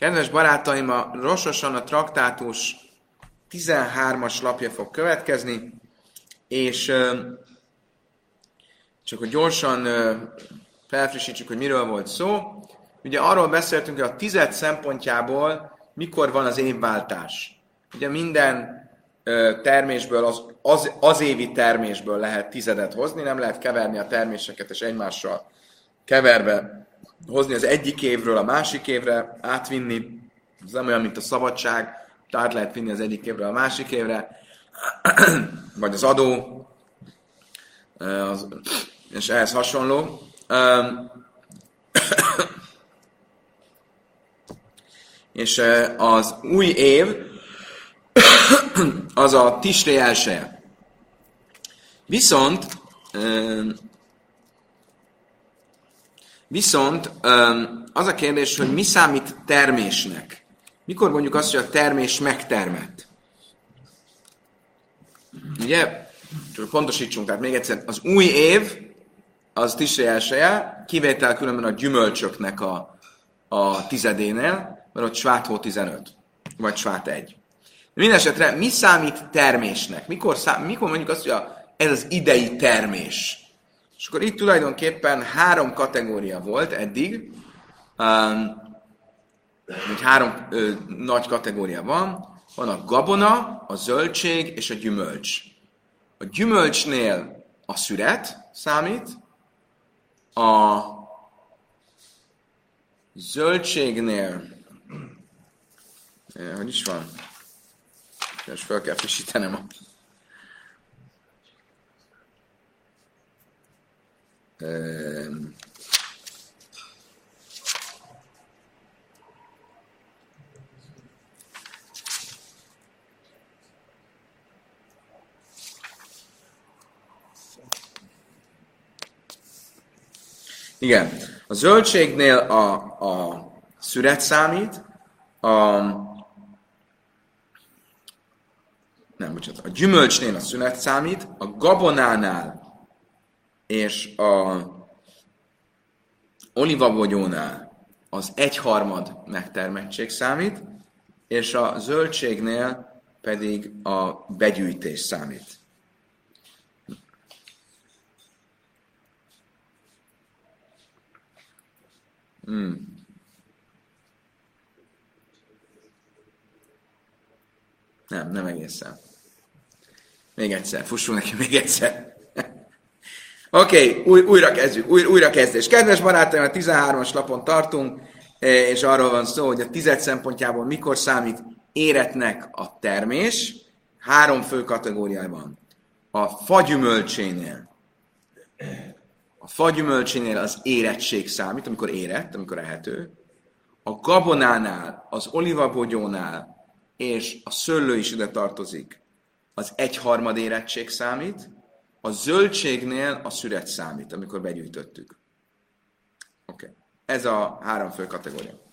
Kedves barátaim, a Rososan a traktátus 13-as lapja fog következni, és csak hogy gyorsan felfrissítsük, hogy miről volt szó. Ugye arról beszéltünk, hogy a tized szempontjából mikor van az évváltás. Ugye minden termésből, az, az, az évi termésből lehet tizedet hozni, nem lehet keverni a terméseket és egymással keverve hozni az egyik évről a másik évre, átvinni. Ez nem olyan, mint a szabadság, át lehet vinni az egyik évről a másik évre, vagy az adó, az, és ehhez hasonló. és az új év az a Tisré elsője. Viszont Viszont az a kérdés, hogy mi számít termésnek? Mikor mondjuk azt, hogy a termés megtermett? Ugye? Csak pontosítsunk, tehát még egyszer, az új év, az Tisré elsője, kivétel különben a gyümölcsöknek a, a tizedénél, mert ott Sváthó 15, vagy Svát 1. Mindenesetre mi számít termésnek? Mikor, szám, mikor mondjuk azt, hogy a, ez az idei termés? És akkor itt tulajdonképpen három kategória volt eddig, um, három ö, nagy kategória van. Van a gabona, a zöldség és a gyümölcs. A gyümölcsnél a szüret számít, a zöldségnél, hogy is van? Most fel kell frissítenem a Igen. A zöldségnél a, a szüret számít, a, nem, bocsánat, a gyümölcsnél a szünet számít, a gabonánál és a olivabogyónál az egyharmad megtermettség számít, és a zöldségnél pedig a begyűjtés számít. Hmm. Nem, nem egészen. Még egyszer, fussunk neki még egyszer. Oké, okay, új, újra kezdjük, új, újra kezdés. Kedves barátaim, a 13-as lapon tartunk, eh, és arról van szó, hogy a tized szempontjából mikor számít éretnek a termés. Három fő kategóriában. A fagyümölcsénél. A fagyümölcsénél az érettség számít, amikor érett, amikor ehető. A gabonánál, az olivabogyónál és a szőlő is ide tartozik, az egyharmad érettség számít a zöldségnél a szüret számít, amikor begyűjtöttük. Oké. Okay. Ez a három fő kategória.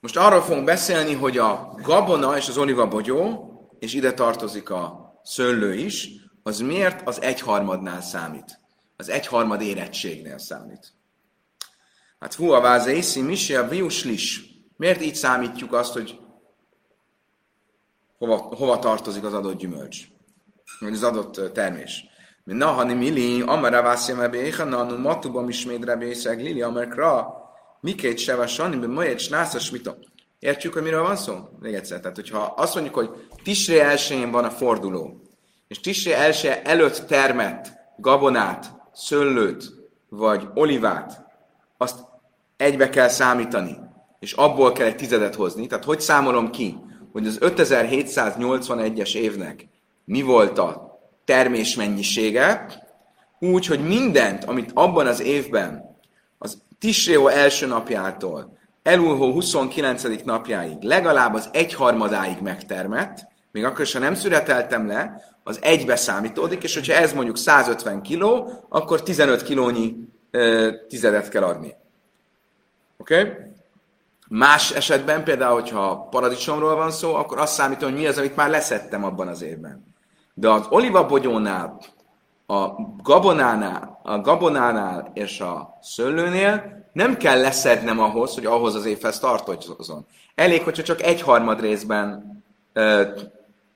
Most arról fogunk beszélni, hogy a gabona és az olivabogyó, és ide tartozik a szőlő is, az miért az egyharmadnál számít? Az egyharmad érettségnél számít. Hát hú, a váze iszi, misi a viuslis. Miért így számítjuk azt, hogy hova, hova tartozik az adott gyümölcs? Vagy az adott termés. Na, ha mili, amara vászja me béhana, nu matuba ismét rebészeg, lili, amerkra, mikét seva sani, be majed snászas mito. Értjük, hogy miről van szó? Még egyszer. Tehát, hogyha azt mondjuk, hogy Tisré elsőjén van a forduló, és Tisré első előtt termett gabonát, szőlőt, vagy olivát, azt egybe kell számítani, és abból kell egy tizedet hozni. Tehát hogy számolom ki, hogy az 5781-es évnek mi volt a termés mennyisége, úgy, hogy mindent, amit abban az évben az Tisréó első napjától Elulhó 29. napjáig legalább az egyharmadáig megtermett, még akkor is, ha nem szüreteltem le, az egybe számítódik, és hogyha ez mondjuk 150 kiló, akkor 15 kilónyi ö, tizedet kell adni. Oké? Okay? Más esetben, például, hogyha paradicsomról van szó, akkor azt számítom, hogy mi az, amit már leszettem abban az évben. De az olivabogyónál, a gabonánál, a gabonánál és a szőlőnél nem kell leszednem ahhoz, hogy ahhoz az évhez tartozom. Elég, hogyha csak egy harmad részben ö,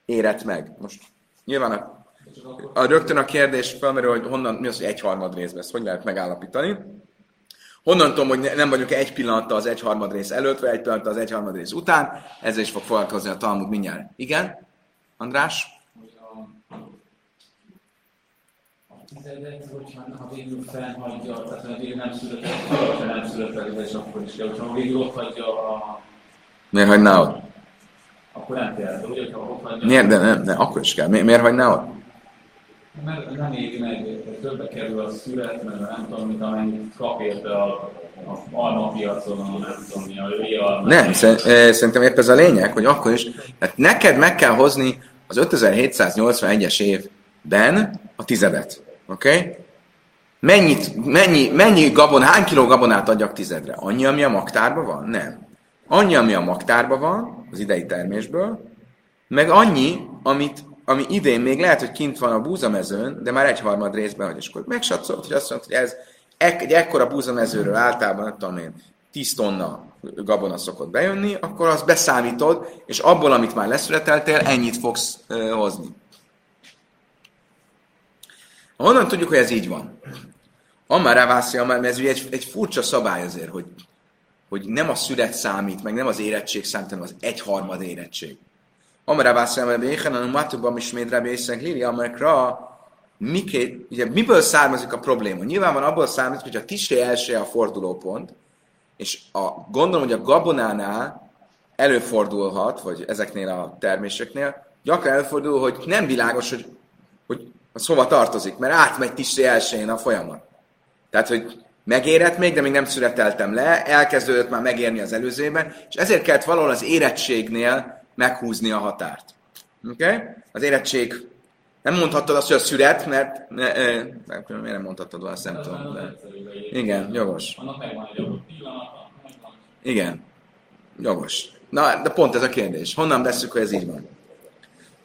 érett meg. Most nyilván a, a, rögtön a kérdés felmerül, hogy honnan, mi az, hogy egy harmad részben, ezt hogy lehet megállapítani. Honnan tudom, hogy nem vagyok egy pillanata az egyharmad rész előtt, vagy egy pillanata az egyharmad rész után, ezzel is fog foglalkozni a Talmud mindjárt. Igen? András? Ha végül felhagyja, tehát végül nem született, ha nem született, és akkor is kell, hogyha végül ott hagyja a... Miért hagyná ott? Akkor nem kell, de ugye, ha ott hagyja... Miért, de nem, nem, akkor is kell. Mi, miért hagyná ott? Mert nem éri meg, többe kerül a szület, mert nem tudom, mint amennyit kap érte a almapiacon, nem tudom mi a alma. Nem, szerintem épp ez a lényeg, hogy akkor is, tehát neked meg kell hozni az 5781-es évben a tizedet. Oké? Okay? Mennyit, mennyi, mennyi gabon, hány kiló gabonát adjak tizedre? Annyi, ami a magtárban van? Nem. Annyi, ami a magtárban van, az idei termésből, meg annyi, amit, ami idén még lehet, hogy kint van a búzamezőn, de már egyharmad részben, hogy és akkor megsatszolod, hogy azt mondod, hogy ez egy ekkora búzamezőről általában, nem tudom én, 10 tonna gabona szokott bejönni, akkor azt beszámítod, és abból, amit már leszületeltél, ennyit fogsz hozni. Honnan tudjuk, hogy ez így van? Amár rávászi, amár, ez ugye egy, egy furcsa szabály azért, hogy, hogy nem a szület számít, meg nem az érettség számít, hanem az egyharmad érettség. Amár rávászi, amár béhen, a matubam is médre bészeg lili, amárkra mikét, ugye miből származik a probléma? Nyilván van abból származik, hogy a tisé első a fordulópont, és a, gondolom, hogy a gabonánál előfordulhat, vagy ezeknél a terméseknél, gyakran előfordul, hogy nem világos, hogy, hogy az hova tartozik, mert átmegy Tisé elsőjén a folyamat. Tehát, hogy megérett még, de még nem születeltem le, elkezdődött már megérni az előzőben, és ezért kellett valahol az érettségnél meghúzni a határt. Oké? Okay? Az érettség, nem mondhattad azt, hogy a szület, mert ne, e, miért nem mondhattad azt, nem tudom. De... Igen, jogos. Igen, jogos. Na, de pont ez a kérdés. Honnan veszük, hogy ez így van?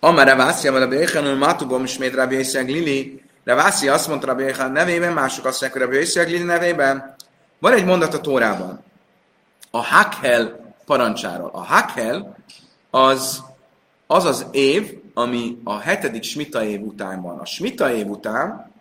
Amár Ravászi, amár Rabbi Échanul Matubom ismét Rabbi Észeg Lili. Ravászi azt mondta Rabbi Échan nevében, mások azt mondják, Rabbi Észeg Lili nevében. Van egy mondat a Tórában. A Hakhel parancsáról. A Hakhel az az az év, ami a hetedik smita év után van. A smita év után,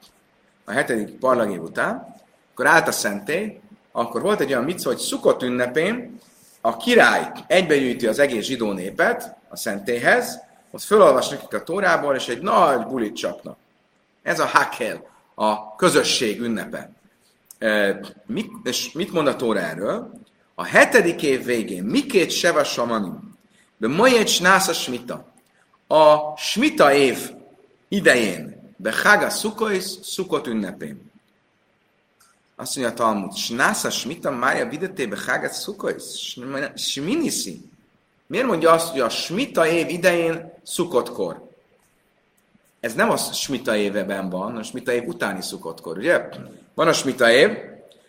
a hetedik parlag év után, akkor állt a szentély, akkor volt egy olyan mit hogy szukott ünnepén a király egybegyűjti az egész zsidó népet a szentélyhez, ott felolvas nekik a tórából, és egy nagy bulit csapnak. Ez a hakel, a közösség ünnepe. E, mit, és mit mond a tóra erről? A hetedik év végén, mikét seva samanim, de majegy násza smita. A smita év idején, be haga szukois, szukot ünnepén. Azt mondja a Talmud, snásza smita mája videté be haga szukois, sminiszi. Miért mondja azt, hogy a smita év idején szukottkor? Ez nem a smita éveben van, a smita év utáni szukottkor, ugye? Van a smita év,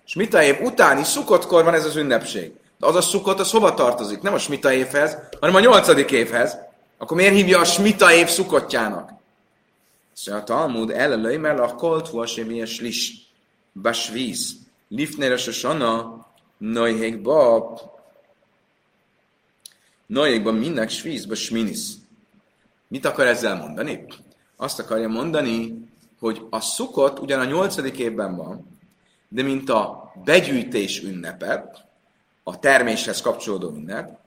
smita év utáni szukottkor van ez az ünnepség. De az a szukot, az hova tartozik? Nem a smita évhez, hanem a nyolcadik évhez. Akkor miért hívja a smita év szukotjának? Szóval a Talmud elelői, mert a kolt huasévies lis, basvíz, lifnére a sana, nojhék bab, Noékban mindnek svízba sminisz. Mit akar ezzel mondani? Azt akarja mondani, hogy a szukot ugyan a nyolcadik évben van, de mint a begyűjtés ünnepe, a terméshez kapcsolódó ünnep,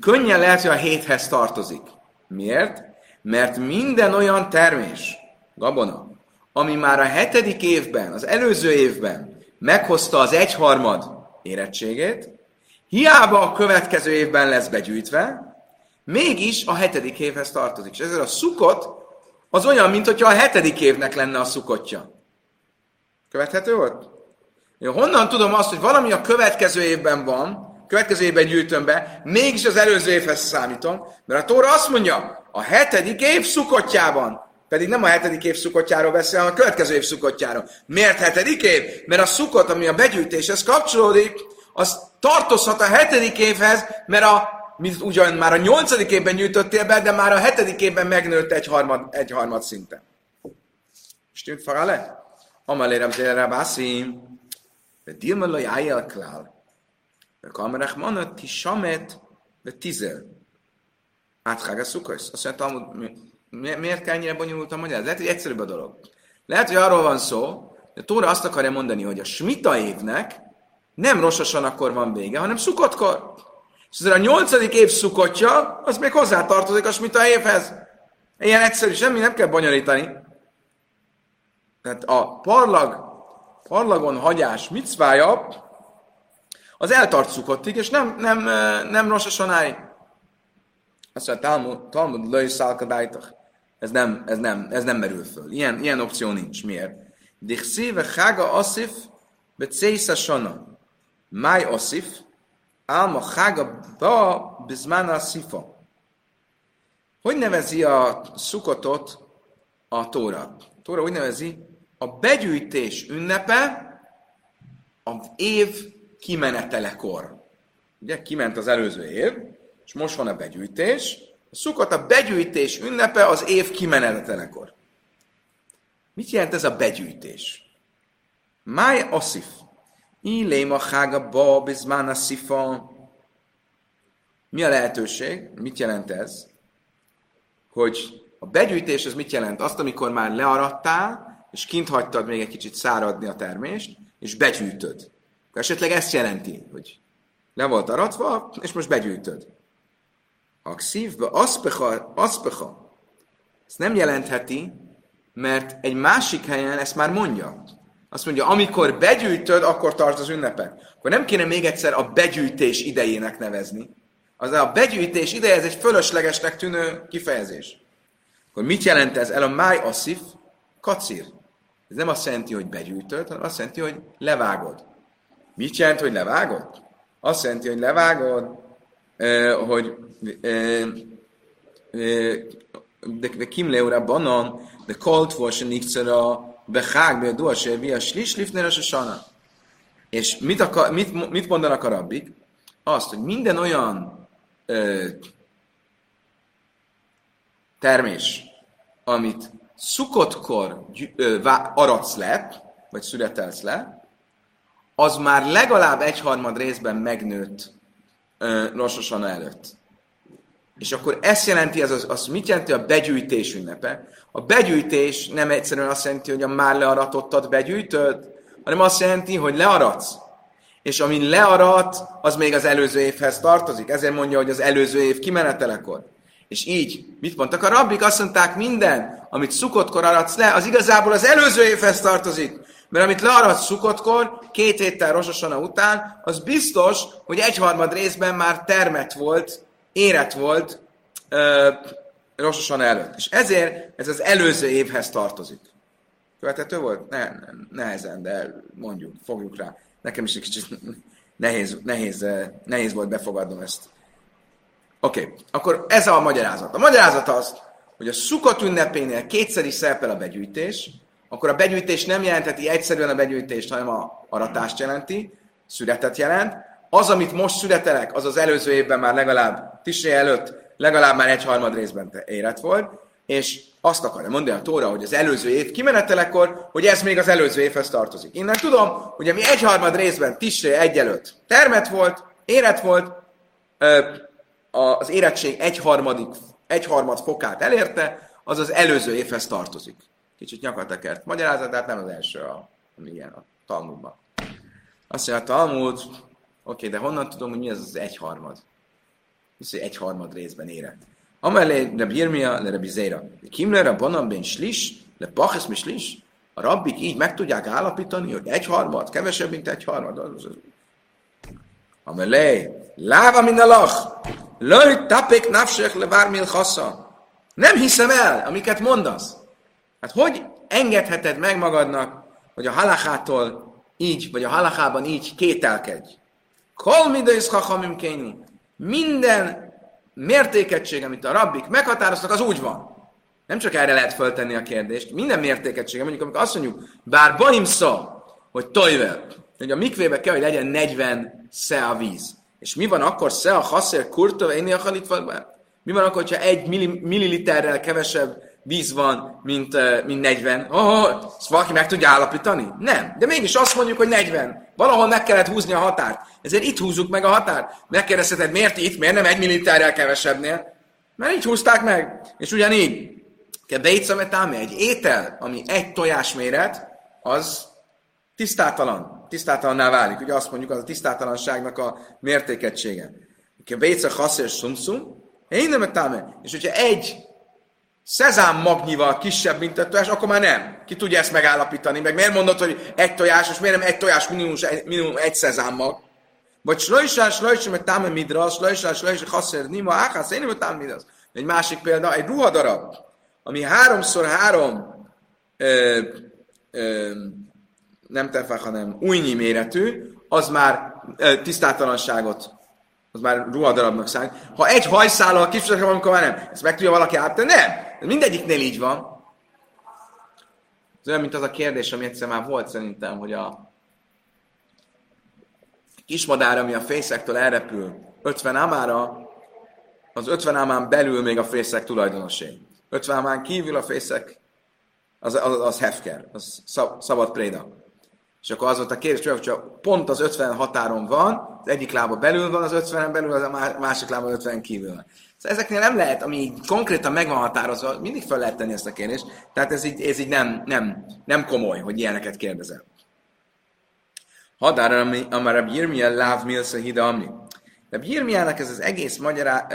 könnyen lehet, hogy a héthez tartozik. Miért? Mert minden olyan termés, gabona, ami már a hetedik évben, az előző évben meghozta az egyharmad érettségét, Hiába a következő évben lesz begyűjtve, mégis a hetedik évhez tartozik. És ezért a szukot az olyan, mint hogyha a hetedik évnek lenne a szukotja. Követhető volt? Jó, honnan tudom azt, hogy valami a következő évben van, következő évben gyűjtöm be, mégis az előző évhez számítom, mert a Tóra azt mondja, a hetedik év szukotjában, pedig nem a hetedik év szukotjáról beszél, hanem a következő év szukotjáról. Miért hetedik év? Mert a szukot, ami a begyűjtéshez kapcsolódik, az tartozhat a hetedik évhez, mert a, mint ugyan már a nyolcadik évben gyűjtöttél be, de már a hetedik évben megnőtt egy harmad, egy harmad szinten. Stimmt le? Amalérem tényleg bászi. De Dilma laj ájjel klál. De kamerach manat ti samet, de tizel. Áthág a szukasz. Azt mondja, Talmud, mi, mi, miért kell ennyire bonyolult a magyar? Lehet, hogy egyszerűbb a dolog. Lehet, hogy arról van szó, hogy Tóra azt akarja mondani, hogy a smita évnek nem rososan akkor van vége, hanem szukottkor. Ezért a nyolcadik év szukotja, az még hozzá tartozik a smita évhez. Ilyen egyszerű, semmi nem kell bonyolítani. Tehát a parlag, parlagon hagyás micvája, az eltart szukottig, és nem, nem, nem rososan áll. Azt mondja, Talmud, Talmud löj. Ez nem, ez, nem, ez nem merül föl. Ilyen, ilyen opció nincs. Miért? Dichszéve chága asszif, be césza sona. Máj asszif, álma chága ba bizmán a szifa. Hogy nevezi a szukotot a Tóra? A Tóra úgy nevezi, a begyűjtés ünnepe az év kimenetelekor. Ugye, kiment az előző év, és most van a begyűjtés. A szukot a begyűjtés ünnepe az év kimenetelekor. Mit jelent ez a begyűjtés? Máj asszif. Illém a hága ba bizmán szifa. Mi a lehetőség? Mit jelent ez? Hogy a begyűjtés az mit jelent? Azt, amikor már learadtál, és kint hagytad még egy kicsit száradni a termést, és begyűjtöd. Akkor esetleg ezt jelenti, hogy le volt aratva, és most begyűjtöd. A szívbe aszpecha, aszpecha. Ezt nem jelentheti, mert egy másik helyen ezt már mondja. Azt mondja, amikor begyűjtöd, akkor tart az ünnepek. Akkor nem kéne még egyszer a begyűjtés idejének nevezni. Az a begyűjtés ideje, ez egy fölöslegesnek tűnő kifejezés. Akkor mit jelent ez? El a máj asszif, kacír. Ez nem azt jelenti, hogy begyűjtöd, hanem azt jelenti, hogy levágod. Mit jelent, hogy levágod? Azt jelenti, hogy levágod, hogy de kim leura banan, de kalt forse nikcera, behág, be a se via slis lifner a sana. És mit, akar, mit, mit mondanak a rabbik? Azt, hogy minden olyan ö, termés, amit szukottkor aratsz le, vagy születelsz le, az már legalább egyharmad részben megnőtt Rososan előtt. És akkor ezt jelenti, ez az, az mit jelenti a begyűjtés ünnepe? A begyűjtés nem egyszerűen azt jelenti, hogy a már learatottat begyűjtöd, hanem azt jelenti, hogy learatsz. És amin learat, az még az előző évhez tartozik. Ezért mondja, hogy az előző év kimenetelekor. És így, mit mondtak a rabbik? Azt mondták, minden, amit szukottkor aratsz le, az igazából az előző évhez tartozik. Mert amit learadsz szukottkor, két héttel Rososana után, az biztos, hogy egyharmad részben már termet volt, érett volt Rososana előtt. És ezért ez az előző évhez tartozik. Követhető volt? Ne, ne, nehezen, de mondjuk, fogjuk rá. Nekem is egy kicsit nehéz, nehéz, nehéz volt befogadnom ezt. Oké, okay. akkor ez a magyarázat. A magyarázat az, hogy a szukot ünnepénél kétszer is szerepel a begyűjtés, akkor a begyűjtés nem jelentheti egyszerűen a begyűjtést, hanem a aratást jelenti, születet jelent. Az, amit most születelek, az az előző évben már legalább tisé előtt legalább már egy harmad részben érett volt, és azt akarja mondani a Tóra, hogy az előző év kimenetelekor, hogy ez még az előző évhez tartozik. Innen tudom, hogy ami egyharmad részben tisé egy előtt termet volt, érett volt, az érettség egyharmadik, egyharmad fokát elérte, az az előző évhez tartozik. Kicsit nyakatekert magyarázat, de hát nem az első, a, ami ilyen a Talmudban. Azt mondja, a Talmud, oké, de honnan tudom, hogy mi az az egyharmad? Hisz, hogy egyharmad részben érett. Amelé de Birmia, le Rabbi Zéra. Kimler a Bonamben slis, le Pachesz mi slis? A rabbik így meg tudják állapítani, hogy egyharmad, kevesebb, mint egyharmad. Amelé, láva min a lach, löj tapik nafsech le bármil Nem hiszem el, amiket mondasz. Hát hogy engedheted meg magadnak, hogy a halachától így, vagy a halachában így kételkedj? Kol midősz hachamim kényi. Minden mértékegység, amit a rabbik meghatároztak, az úgy van. Nem csak erre lehet föltenni a kérdést, minden mértékegység, mondjuk amikor azt mondjuk, bár baimsza, hogy tojvel, hogy a mikvébe kell, hogy legyen 40 sze a víz. És mi van akkor sze a haszér kurtov, én a Mi van akkor, hogyha egy milliliterrel kevesebb víz van, mint, mint 40. Oh, ezt valaki meg tudja állapítani? Nem. De mégis azt mondjuk, hogy 40. Valahol meg kellett húzni a határt. Ezért itt húzzuk meg a határt. Megkérdezheted, miért itt, miért nem egy milliliterrel kevesebbnél? Mert így húzták meg. És ugyanígy, Kedeicametámi, egy étel, ami egy tojás méret, az tisztátalan. Tisztátalanná válik. Ugye azt mondjuk, az a tisztátalanságnak a mértékegysége. Kedeica haszér szumszum, én nem ettáme. És hogyha egy szezám magnyival kisebb, mint a tojás, akkor már nem. Ki tudja ezt megállapítani? Meg miért mondod, hogy egy tojás, és miért nem egy tojás minimum, minimum egy szezám mag? Vagy slajsán, slajsán, mert táme midra, slajsán, slajsán, haszer, nima, áhász, én nem táme midra. Egy másik példa, egy ruhadarab, ami háromszor három ö, ö, nem tefek, hanem újnyi méretű, az már ö, tisztátalanságot, az már ruhadarabnak számít. Ha egy hajszállal kisebb, amikor már nem. Ezt meg tudja valaki áttenni? Nem. Mindegyiknél így van. Ez olyan, mint az a kérdés, ami egyszer már volt szerintem, hogy a kismadár, ami a fészektől elrepül 50 ámára, az 50 ámán belül még a fészek tulajdonosé. 50 ámán kívül a fészek az, az, az hefker, az szab, szabad préda. És akkor az volt a kérdés, hogy pont az 50 határon van, az egyik lába belül van, az 50 belül, az a másik lába 50 kívül van. Szóval ezeknél nem lehet, ami konkrétan meg van határozva, mindig fel lehet tenni ezt a kérdést, tehát ez így, ez így nem, nem, nem komoly, hogy ilyeneket kérdezel. Hadár, amár a Birmia láv milsza hida amni. De Birmiának ez az egész magyará...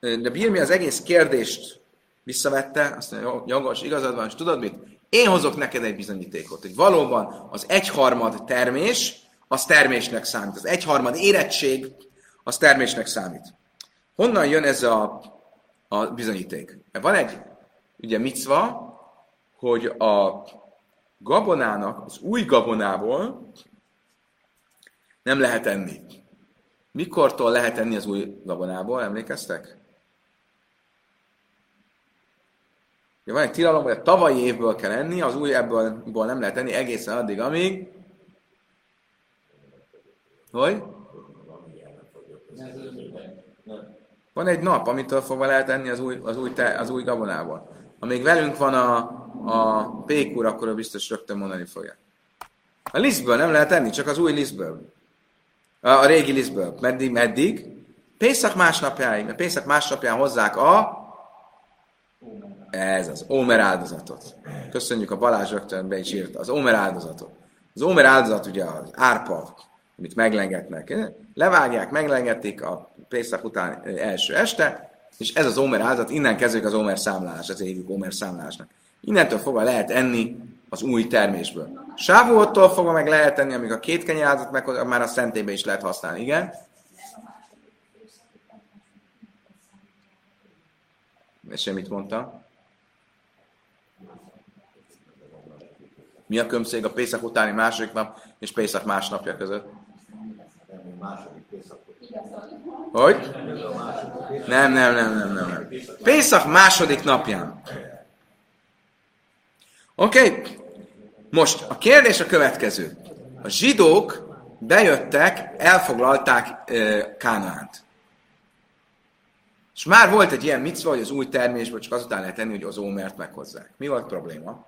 De Birmia az egész kérdést visszavette, azt mondja, jogos, igazad van, és tudod mit? Én hozok neked egy bizonyítékot, hogy valóban az egyharmad termés, az termésnek számít. Az egyharmad érettség, az termésnek számít. Honnan jön ez a, a bizonyíték? Van egy ugye micva, hogy a gabonának, az új gabonából nem lehet enni. Mikortól lehet enni az új gabonából, emlékeztek? Ja, van egy tilalom, hogy a tavalyi évből kell enni, az új ebből nem lehet enni egészen addig, amíg... Hogy? Van egy nap, amitől fogva lehet enni az új, az új, te, az új gabonából. Amíg velünk van a, a pékur, akkor ő biztos rögtön mondani fogja. A lisztből nem lehet enni, csak az új lisztből. A, a régi lisztből. Meddig? Meddig? Pészak másnapjáig. Mert Pészak másnapján hozzák a ez az Ómer áldozatot. Köszönjük a Balázs rögtön be is írta. Az Ómer áldozatot. Az Ómer áldozat ugye az árpa, amit meglengetnek. Levágják, meglengetik a Pészak után első este, és ez az Ómer áldozat, innen kezdődik az Ómer számlálás, az évig Ómer számlálásnak. Innentől fogva lehet enni az új termésből. Sávuottól fogva meg lehet enni, amíg a két kenyáldozat meg már a szentébe is lehet használni, igen? És semmit mondta? Mi a különbség a Pészak utáni második nap és Pészak másnapja között? Hogy? Nem, nem, nem, nem, nem. Pészak második napján. Oké? Okay? Most a kérdés a következő. A zsidók bejöttek, elfoglalták e, Kánaánt. És már volt egy ilyen micva, hogy az új termésből csak azután lehet tenni, hogy az ómert meghozzák. Mi volt a probléma?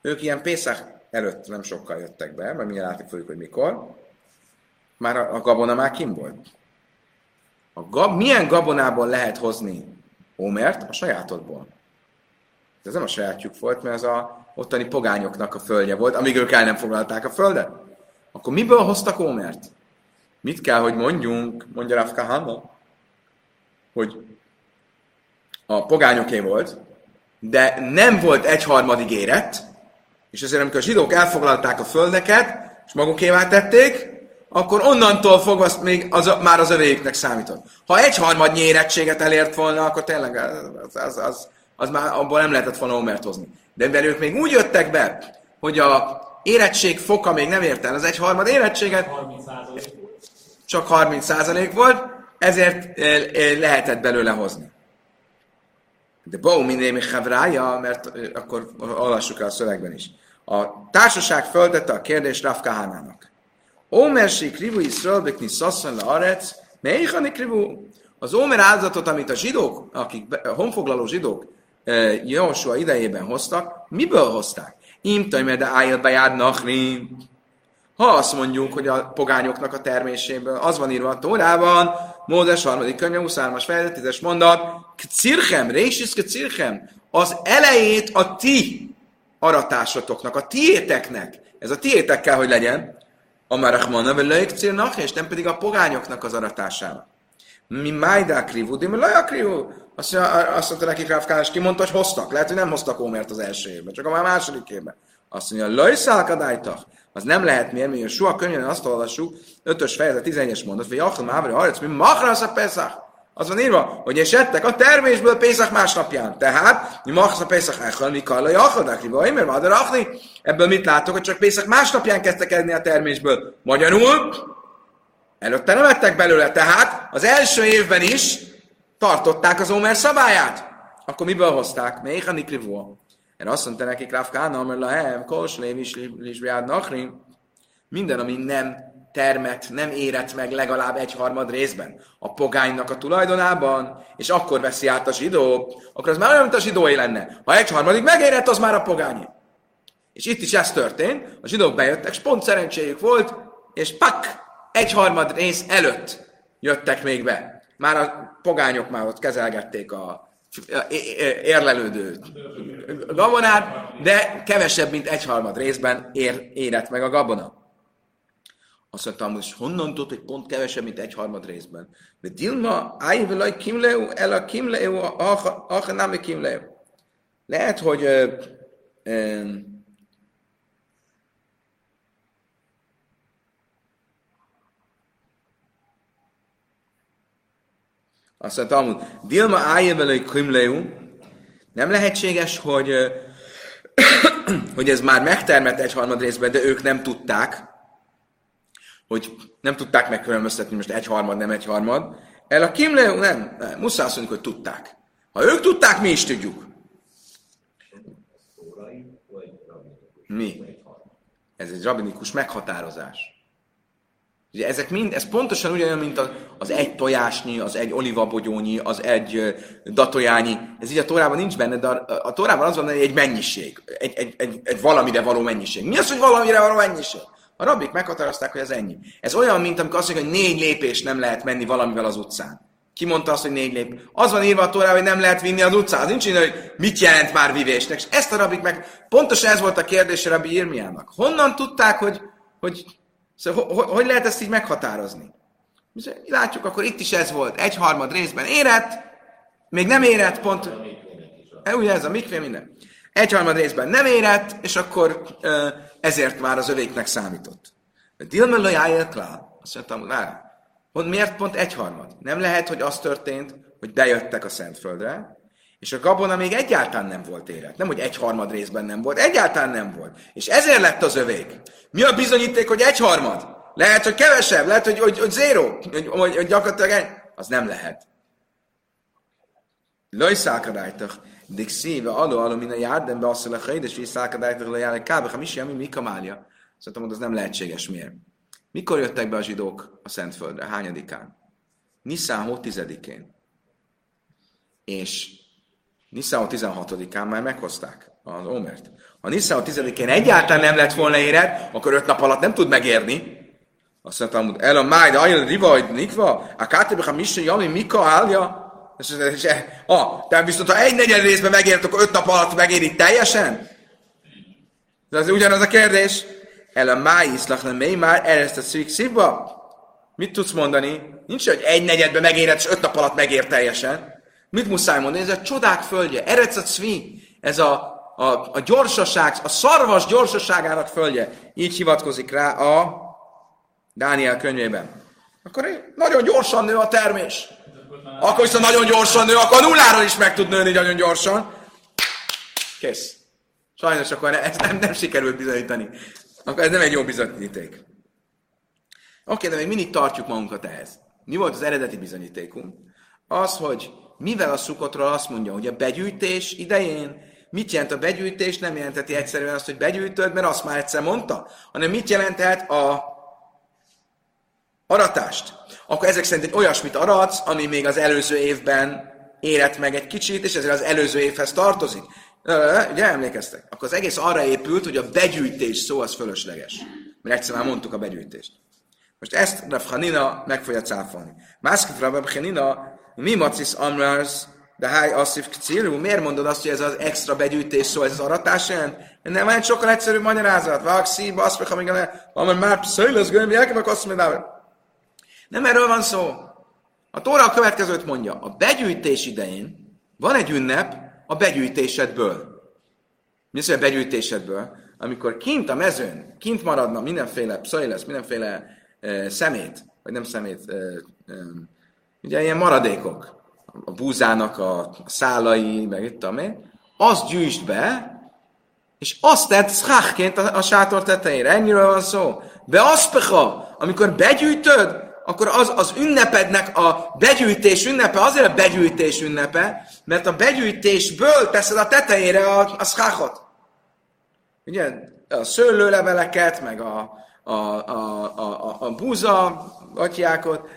Ők ilyen Pészak előtt nem sokkal jöttek be, mert mi látni fogjuk, hogy mikor. Már a, gabona már kim volt. A gab, milyen gabonából lehet hozni ómert? A sajátodból. Ez nem a sajátjuk volt, mert ez a ottani pogányoknak a földje volt, amíg ők el nem foglalták a földet. Akkor miből hoztak ómert? Mit kell, hogy mondjunk, mondja Rav Kahana, hogy a pogányoké volt, de nem volt egyharmadig érett, és ezért amikor a zsidók elfoglalták a földeket, és magukévá tették, akkor onnantól fogva azt még az, már az övéknek számított. Ha egyharmad érettséget elért volna, akkor tényleg az, az, az, az már abból nem lehetett volna omert hozni. De mivel ők még úgy jöttek be, hogy a érettség foka még nem ért el az egyharmad érettséget, 30 csak 30% volt, ezért eh, eh, lehetett belőle hozni. De Bau minél havrája, mert akkor olvassuk el a szövegben is. A társaság földette a kérdést Rav Kahánának. Ómersi krivu Iszrael bekni szasszon le arec, melyikani krivu? Az Ómer áldozatot, amit a zsidók, akik a honfoglaló zsidók Jósua idejében hoztak, miből hozták? Imtaj, de ájjel bejár nachrin. Ha azt mondjuk, hogy a pogányoknak a terméséből az van írva a Tórában, Mózes harmadik könyve, 23-as fejezet, 10-es mondat, Kcirchem, Résis Kcirchem, az elejét a ti aratásotoknak, a tiéteknek, ez a tiétek kell, hogy legyen, a Marachmana, vagy és nem pedig a pogányoknak az aratására. Mi májdák rivú, de mi lajakrivú. Azt, azt mondta nekik Ráfkálás, ki mondta, hogy hoztak. Lehet, hogy nem hoztak Ómert az első évben, csak a második évben. Azt mondja, lajszálkadájtak. Az nem lehet miért, mert soha könnyen azt olvassuk, 5-ös fejezet, 11-es mondat, hogy Jachal Mávri Harec, mi machrasz a Pesach. Az van írva, hogy és ettek a termésből Pészak másnapján. Tehát, mi machrasz a Pesach Echel, mi kalla Jachal, vagy mert van rachni. Ebből mit látok, hogy csak Pészak másnapján kezdtek enni a termésből. Magyarul, előtte nem ettek belőle, tehát az első évben is tartották az Omer szabályát. Akkor miből hozták? Méhani krivó. Erre azt mondta nekik Rav Kána, mert lahem, koslév is lisbriád nachri. Minden, ami nem termet, nem érett meg legalább egy harmad részben a pogánynak a tulajdonában, és akkor veszi át a zsidó, akkor az már olyan, mint a zsidói lenne. Ha egy harmadig megérett, az már a pogányi. És itt is ez történt, a zsidók bejöttek, és pont szerencséjük volt, és pak, egy harmad rész előtt jöttek még be. Már a pogányok már ott kezelgették a érlelődő gabonát, de kevesebb, mint egyharmad részben ér, érett meg a gabona. Azt mondtam, hogy honnan tudod, hogy pont kevesebb, mint egyharmad részben? De Dilma, ájvelaj kimleu, el a kimleu, a nem kimleu. Lehet, hogy ö, ö, Azt mondta, Talmud, Dilma ájévelői krimleu, nem lehetséges, hogy, hogy ez már megtermett egy harmad részben, de ők nem tudták, hogy nem tudták megkülönböztetni most egy harmad, nem egy harmad. El a kimleu, nem, nem, muszáj azt mondjuk, hogy tudták. Ha ők tudták, mi is tudjuk. Mi? Ez egy rabinikus meghatározás. Ugye ezek mind, ez pontosan ugyanolyan, mint az egy tojásnyi, az egy olivabogyónyi, az egy datojányi. Ez így a tórában nincs benne, de a, a tórában az van, hogy egy mennyiség, egy, egy, egy, egy valamire való mennyiség. Mi az, hogy valamire való mennyiség? A rabik meghatározták, hogy ez ennyi. Ez olyan, mint amikor azt mondja, hogy négy lépés nem lehet menni valamivel az utcán. Ki mondta azt, hogy négy lép? Az van írva a tórában, hogy nem lehet vinni az utcán. Az nincs írva, hogy mit jelent már vivésnek. És ezt a rabik meg, pontosan ez volt a kérdés a rabbi Irmiának. Honnan tudták, hogy, hogy Szóval hogy, lehet ezt így meghatározni? Látjuk, akkor itt is ez volt. Egy harmad részben érett, még nem érett, pont... E, ugye ez a mikvé, minden. Egy harmad részben nem érett, és akkor ezért már az övéknek számított. Dilmelő Jájelklá, azt mondtam, várj, miért pont egy harmad? Nem lehet, hogy az történt, hogy bejöttek a Szentföldre, és a gabona még egyáltalán nem volt érett. Nem, hogy egy harmad részben nem volt, egyáltalán nem volt. És ezért lett az övék. Mi a bizonyíték, hogy egy harmad? Lehet, hogy kevesebb, lehet, hogy, hogy, hogy zéro, hogy, hogy, hogy gyakorlatilag egy. Az nem lehet. Lajszálkadájtak. Dik szíve, aló, aló, minden járdembe, azt a hely, és visszálkadájtak, lejár, kb. Ha mi semmi, mi kamália. Szóval hogy az nem lehetséges. Miért? Mikor jöttek be a zsidók a Szentföldre? Hányadikán? Hó tizedikén. És Nisztán 16-án már meghozták az Omert. Ha Nisztán 10-én egyáltalán nem lett volna éred, akkor öt nap alatt nem tud megérni. Azt mondtam, el a máj, de ajel riva, hogy nikva, a kátebe, ha misse, jami, mika állja. Ah, tehát viszont ha egy negyed részben megért, akkor öt nap alatt megéri teljesen? De az ugyanaz a kérdés. El a máj iszlach, nem mély már, ezt a szűk szívba? Mit tudsz mondani? Nincs, hogy egy negyedben megéred, és öt nap alatt megér teljesen. Mit muszáj mondani? Ez a csodák földje, Erec a cvi, ez a, a, a gyorsaság, a szarvas gyorsaságának földje. Így hivatkozik rá a Dániel könyvében. Akkor nagyon gyorsan nő a termés. Akkor viszont nagyon gyorsan nő, akkor nulláról is meg tud nőni nagyon gyorsan. Kész. Sajnos akkor ezt nem, nem sikerült bizonyítani. Akkor ez nem egy jó bizonyíték. Oké, de még mindig tartjuk magunkat ehhez. Mi volt az eredeti bizonyítékunk? Az, hogy mivel a szukotról azt mondja, hogy a begyűjtés idején, mit jelent a begyűjtés? Nem jelenteti egyszerűen azt, hogy begyűjtöd, mert azt már egyszer mondta, hanem mit jelenthet a aratást. Akkor ezek szerint egy olyasmit aratsz, ami még az előző évben érett meg egy kicsit, és ezért az előző évhez tartozik. ugye emlékeztek? Akkor az egész arra épült, hogy a begyűjtés szó az fölösleges. Mert egyszer már mondtuk a begyűjtést. Most ezt Rav Hanina meg fogja cáfolni. Másképp Rav mi macis amrars, de háj asszív kcirú, miért mondod azt, hogy ez az extra begyűjtés szó, ez az aratás jelent? Nem egy sokkal egyszerűbb magyarázat. Vaxi, baszpek, amíg a már szöjlöz gömbi, elkevek azt mondja. Nem erről van szó. A Tóra a következőt mondja. A begyűjtés idején van egy ünnep a begyűjtésedből. Mi az, a begyűjtésedből? Amikor kint a mezőn, kint maradna mindenféle lesz, mindenféle e, szemét, vagy nem szemét, e, e, ugye ilyen maradékok, a búzának a szálai, meg itt a azt gyűjtsd be, és azt tett szkákként a, a sátor tetejére. Ennyiről van szó. Be aszpecha, amikor begyűjtöd, akkor az az ünnepednek a begyűjtés ünnepe, azért a begyűjtés ünnepe, mert a begyűjtésből teszed a tetejére a, a szkákot. Ugye, a szőlőleveleket, meg a, a, a, a, a búza, atyákot,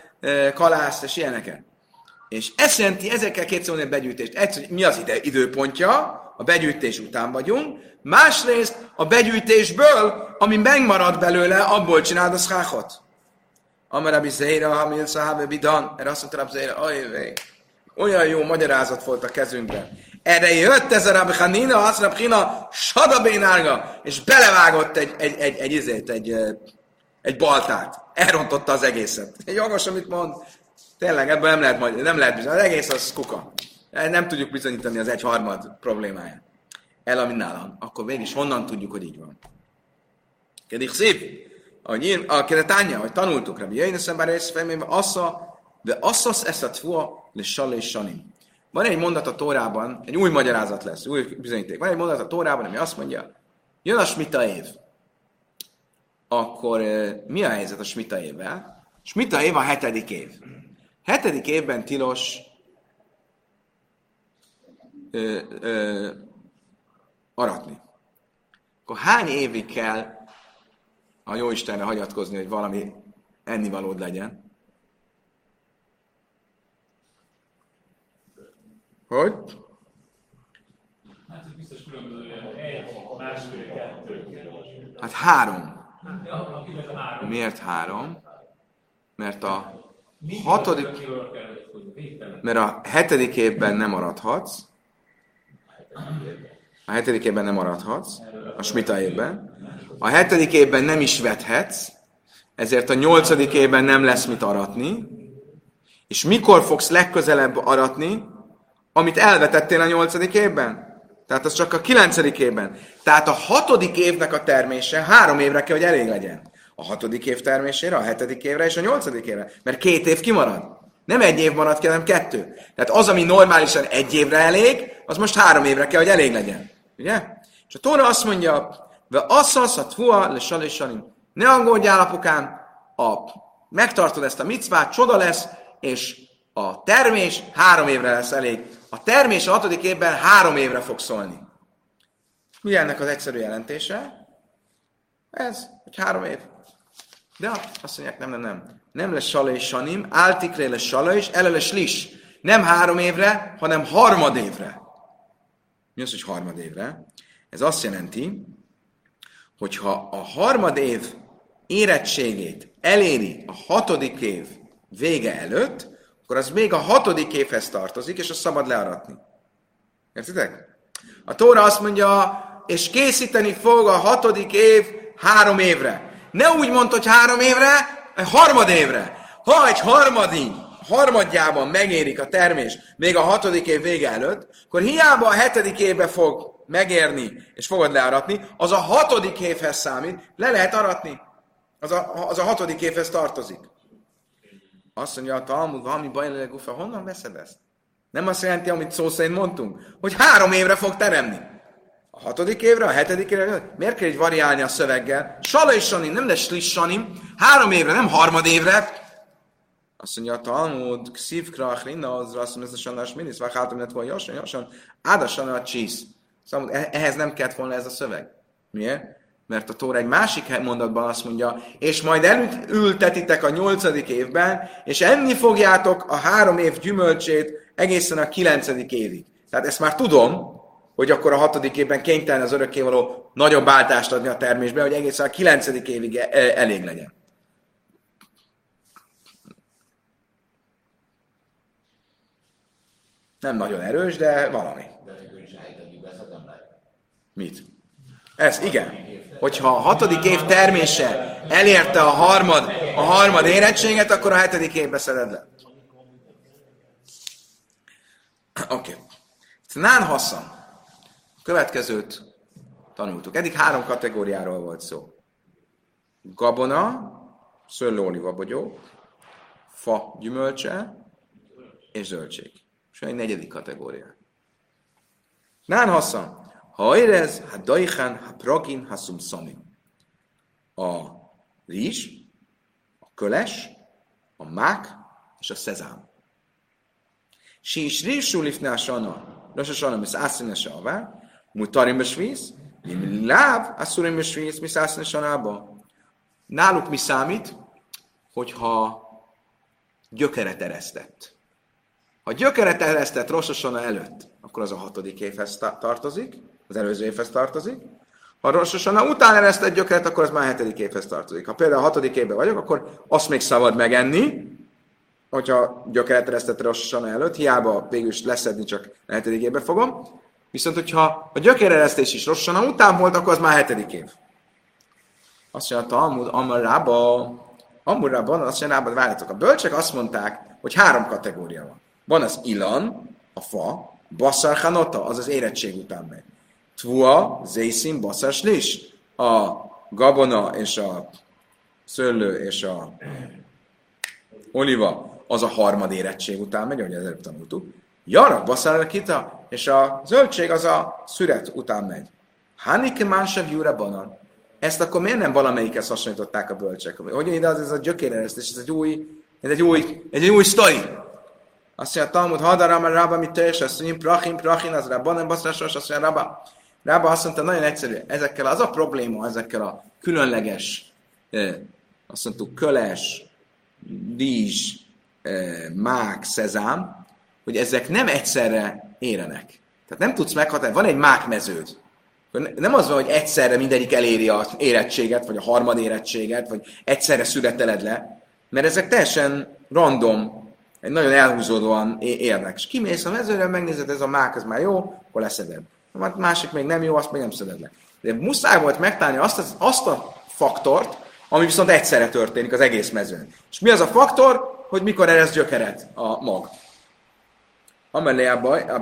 kalászt és ilyeneket. És ezt jelenti, ezekkel mondani a begyűjtést. Egyszer, mi az ide, időpontja, a begyűjtés után vagyunk, másrészt a begyűjtésből, ami megmarad belőle, abból csináld a szkákot. Amarabi Zeira, Hamil Szahabe Bidan, erre azt mondta olyan jó magyarázat volt a kezünkben. Erre jött ez a Rabbi Hanina, azt és belevágott egy, egy, egy, egy, egy, egy, egy baltát. Elrontotta az egészet. Egy jogos, amit mond. Tényleg, ebből nem lehet, majd, nem lehet bizonyítani. Az egész az kuka. Nem tudjuk bizonyítani az egyharmad problémáját. El, ami nálam. Akkor mégis honnan tudjuk, hogy így van? Kedik szép a keretánya, hogy tanultuk, Rabbi Jöjnösen bár részfejmében, assza, de asszasz ezt a tvua le sal és sanim. Van egy mondat a Tórában, egy új magyarázat lesz, új bizonyíték. Van egy mondat a Tórában, ami azt mondja, jön a smita év. Akkor mi a helyzet a smita évvel? Smita év a hetedik év. Hetedik évben tilos ö, ö, aratni. Akkor hány évig kell a jó Istenre hagyatkozni, hogy valami ennivalód legyen. Hogy? Hát biztos különböző, egy, másfél, kettő. Hát három. Miért három? Mert a hatodik, mert a hetedik évben nem maradhatsz, a hetedik évben nem maradhatsz, a smita évben, a hetedik évben nem is vethetsz, ezért a nyolcadik évben nem lesz mit aratni, és mikor fogsz legközelebb aratni, amit elvetettél a nyolcadik évben? Tehát az csak a kilencedik évben. Tehát a hatodik évnek a termése három évre kell, hogy elég legyen. A hatodik év termésére, a hetedik évre és a nyolcadik évre. Mert két év kimarad. Nem egy év marad ki, hanem kettő. Tehát az, ami normálisan egy évre elég, az most három évre kell, hogy elég legyen. Ugye? És a Tóra azt mondja, Ve asszasz a tvua le salim. Ne aggódjál, apukám, a, megtartod ezt a micvát, csoda lesz, és a termés három évre lesz elég. A termés a hatodik évben három évre fog szólni. Mi ennek az egyszerű jelentése? Ez, hogy három év. De azt mondják, nem, nem, nem. Nem lesz sala és sanim, áltikre lesz sala és ele lesz lis. Nem három évre, hanem harmad évre. Mi az, hogy harmad évre? Ez azt jelenti, hogyha a harmad év érettségét eléri a hatodik év vége előtt, akkor az még a hatodik évhez tartozik, és az szabad learatni. Értitek? A Tóra azt mondja, és készíteni fog a hatodik év három évre. Ne úgy mondd, hogy három évre, harmad évre. Ha egy harmadi, harmadjában megérik a termés még a hatodik év vége előtt, akkor hiába a hetedik évbe fog megérni, és fogod learatni, az a hatodik évhez számít, le lehet aratni. Az a, az a hatodik évhez tartozik. Azt mondja a Talmud, valami baj gufa, honnan veszed ezt? Nem azt jelenti, amit szó szerint mondtunk, hogy három évre fog teremni. A hatodik évre, a hetedik évre, miért kell így variálni a szöveggel? Sala nem lesz slis Sanim, három évre, nem harmad évre. Azt mondja a Talmud, Ksiv Krach, Rinna, az azt mondja, ez a Sanás Minisz, Váhátom lett volna Jasan, Jasan, Áda a Csisz. Szóval ehhez nem kellett volna ez a szöveg. Miért? Mert a Tóra egy másik mondatban azt mondja, és majd elültetitek a nyolcadik évben, és enni fogjátok a három év gyümölcsét egészen a kilencedik évig. Tehát ezt már tudom, hogy akkor a hatodik évben kénytelen az örökkévaló nagyobb áltást adni a termésbe, hogy egészen a kilencedik évig e- e- elég legyen. Nem nagyon erős, de valami. Mit? Ez, igen. Hogyha a hatodik év termése elérte a harmad, a harmad érettséget, akkor a hetedik évbe szeded le. Oké. Okay. Nán Hassan. Következőt tanultuk. Eddig három kategóriáról volt szó. Gabona, szőlőolivabogyó, fa gyümölcse és zöldség. És egy negyedik kategória. Nán Hassan. Ha érez, ha dajhán, ha prakin, ha szumszamim. A rizs, a köles, a mák és a szezám. Sincs rizsú lifnál sana, a sana, misz ászine se avár, mutarim besvíz, láv, asszurim besvíz, misz ászine sanába. Náluk mi számít, hogyha gyökeret eresztett. Ha gyökeret eresztett Rososona előtt, akkor az a hatodik évhez tartozik, az előző évhez tartozik. Ha Rosh Hashanah után eresztett gyökeret, akkor az már a hetedik évhez tartozik. Ha például a hatodik évben vagyok, akkor azt még szabad megenni, hogyha gyökeret eresztett Rosh Hashanah előtt, hiába végül is leszedni csak a hetedik évbe fogom. Viszont, hogyha a gyökereresztés is Rosh Hashanah után volt, akkor az már a hetedik év. Azt mondja, Talmud, Amarába, Amurában, azt mondja, várjátok, a bölcsek azt mondták, hogy három kategória van. Van az ilan, a fa, basszar hanota, az az érettség után megy. Tvua, zészin, slis, a gabona és a szőlő és a oliva, az a harmad érettség után megy, ahogy előbb tanultuk. Jarak, basszar kita, és a zöldség az a szüret után megy. Hanike mánsav júra banan. Ezt akkor miért nem valamelyikhez hasonlították a bölcsek? Hogy ide az ez a gyökéreresztés, ez egy új, ez egy új, egy új sztori. Azt mondja, Talmud, hadaram, rabba, mit töjés, azt mondja, prachim, prachim, az rabba, nem baszásos, azt mondja, rabba. Rabba azt mondta, nagyon egyszerű, ezekkel az a probléma, ezekkel a különleges, azt mondtuk, köles, rizs, mák, szezám, hogy ezek nem egyszerre érenek. Tehát nem tudsz meghatározni, van egy mákmeződ. Nem az van, hogy egyszerre mindegyik eléri az érettséget, vagy a harmad érettséget, vagy egyszerre születeled le, mert ezek teljesen random, egy nagyon elhúzódóan érnek. És kimész a mezőre, megnézed, ez a mák, ez már jó, akkor leszeded. A másik még nem jó, azt még nem szeded le. De muszáj volt megtalálni azt, azt a faktort, ami viszont egyszerre történik az egész mezőn. És mi az a faktor, hogy mikor ereszt gyökeret a mag. Amelé a baj, a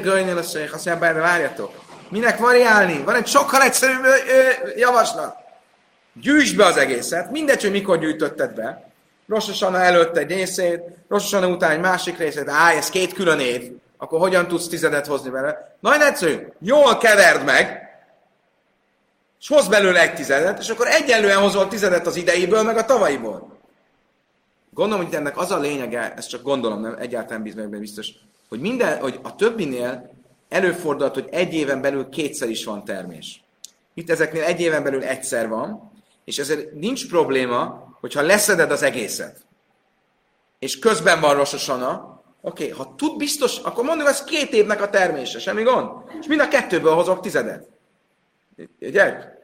göjnél a szék, azt mondja, várjatok. Minek variálni? Van egy sokkal egyszerűbb javaslat. Gyűjtsd be az egészet, mindegy, hogy mikor gyűjtötted be. Rossosana előtt egy részét, Rossosana után egy másik részét, áj, ez két külön év, akkor hogyan tudsz tizedet hozni vele? Nagyon egyszerű, jól keverd meg, és hoz belőle egy tizedet, és akkor egyenlően hozol tizedet az ideiből, meg a tavalyiból. Gondolom, hogy ennek az a lényege, ezt csak gondolom, nem egyáltalán bízom meg biztos, hogy, minden, hogy a többinél előfordulhat, hogy egy éven belül kétszer is van termés. Itt ezeknél egy éven belül egyszer van, és ezért nincs probléma, hogyha leszeded az egészet, és közben van rososana, oké, okay, ha tud biztos, akkor mondjuk, ez két évnek a termése, semmi gond. És mind a kettőből hozok tizedet. Ugye?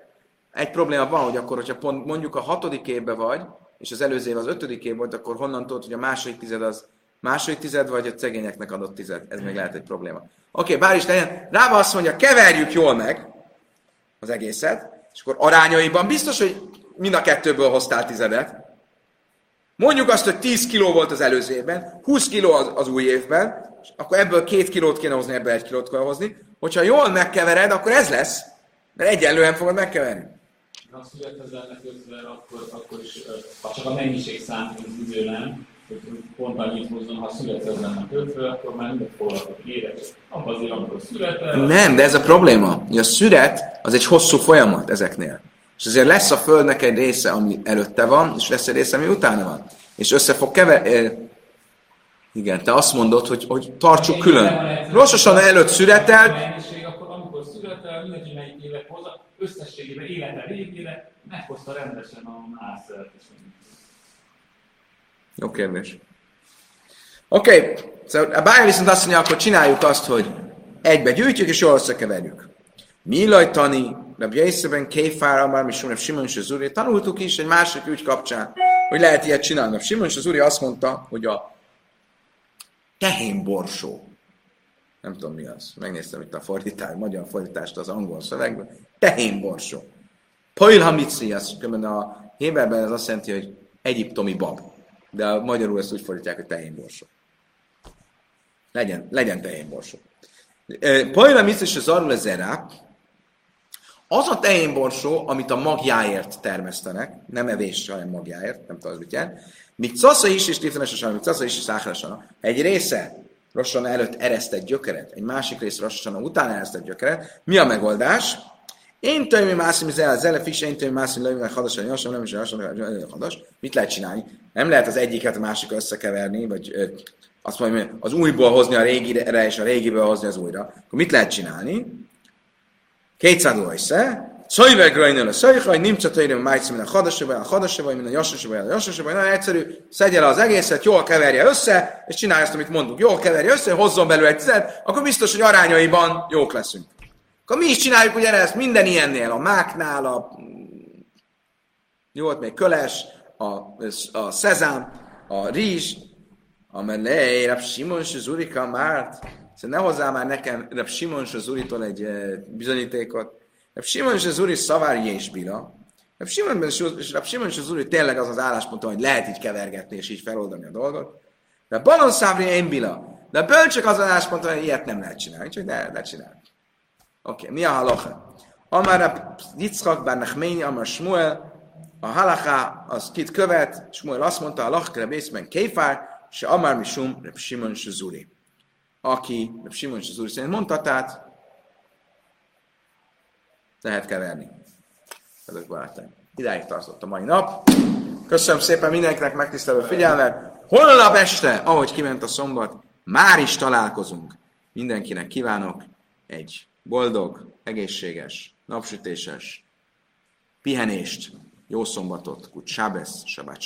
Egy probléma van, hogy akkor, hogyha pont mondjuk a hatodik évben vagy, és az előző év az ötödik év volt, akkor honnan tudod, hogy a második tized az második tized, vagy a szegényeknek adott tized. Ez még lehet egy probléma. Oké, okay, bár is legyen, rába azt mondja, keverjük jól meg az egészet, és akkor arányaiban biztos, hogy mind a kettőből hoztál tizedet. Mondjuk azt, hogy 10 kiló volt az előző évben, 20 kiló az, az új évben, és akkor ebből két kilót kéne hozni, ebből egy kilót kell hozni. Hogyha jól megkevered, akkor ez lesz, mert egyenlően fogod megkeverni. Ha születezelnek közben, akkor, akkor is, ha csak a mennyiség számít az idő nem, pont annyit hozzon, ha születezelnek kötve, akkor már érek. Azért, amikor születel... Nem, de ez a probléma, hogy a szület az egy hosszú folyamat ezeknél. És azért lesz a Földnek egy része, ami előtte van, és lesz egy része, ami utána van. És össze fog kever... Igen, te azt mondod, hogy, hogy tartsuk külön. Rososan előtt születelt... Akkor amikor születel, mindegy, melyik évet hozza, összességében élete végére meghozta rendesen a mászert. Jó kérdés. Oké, okay. szóval a bája viszont azt mondja, akkor csináljuk azt, hogy egybe gyűjtjük, és jól összekeverjük. Mi lajtani, Rabbi Észeben, Kéfár, már mi Simon és Zuri, tanultuk is egy másik ügy kapcsán, hogy lehet ilyet csinálni. Simon és Zuri azt mondta, hogy a tehénborsó, nem tudom mi az, megnéztem itt a fordítást, magyar fordítást az angol szövegben, tehénborsó. Pajl Hamitzi, az a Héberben ez azt jelenti, hogy egyiptomi bab. De a magyarul ezt úgy fordítják, hogy tehénborsó. Legyen, legyen tehénborsó. Pajla Mitzis az arul az a tehénborsó, amit a magjáért termesztenek, nem evés, hanem magjáért, nem tudom, hogy jelent, míg casza is, és tiftenesesen, míg casza is, és szákrásan. Egy része Rossana előtt eresztett gyökeret, egy másik rész Rossana után eresztett gyökeret. Mi a megoldás? Én töjmi mászim zel, zele fis, én töjmi mászim lövővel hadas, vagy jasam, nem is hadas. Mit lehet csinálni? Nem lehet az egyiket a másik összekeverni, vagy ö, azt mondja, az újból hozni a régire, és a régiből hozni az újra. Akkor mit lehet csinálni? Kétszádó össze, Szajvel grajnál a szajhaj, nimca tőlem májc, mint a hadasabaj, a hadasabaj, mint a jassasabaj, a jassasabaj. Nagyon egyszerű, szedje le az egészet, jól keverje össze, és csinálja azt, amit mondunk. Jól keverje össze, hozzon belőle egy tized, akkor biztos, hogy arányaiban jók leszünk. Akkor mi is csináljuk ugyanezt minden ilyennél, a máknál, a jó, ott még köles, a, a szezám, a rizs, a Rab Simon Zurika márt. Szóval ne hozzá már nekem Rab Simon Zuritól egy eh, bizonyítékot. Rab Simon Zuri szavár és bira. Rab Simon, Rab Simon Zuri tényleg az az állásponton, hogy lehet így kevergetni és így feloldani a dolgot. De Balon Szávri én bila. De a bölcsök az állásponton, hogy ilyet nem lehet csinálni, csak ne, ne csinálni. Oké, okay. mi a halacha? Amár a Yitzchak bár Nechményi, amár Shmuel, a halacha az kit követ, Shmuel azt mondta, a lachkere bészben kéfár, se amár mi sum, Reb Simon Zuri. Aki Simon Zuri szerint mondta, tehát lehet keverni. Kedves barátaim. Idáig tartott a mai nap. Köszönöm szépen mindenkinek megtisztelő figyelmet. Holnap este, ahogy kiment a szombat, már is találkozunk. Mindenkinek kívánok egy boldog, egészséges, napsütéses pihenést, jó szombatot, kut sábesz, sabát.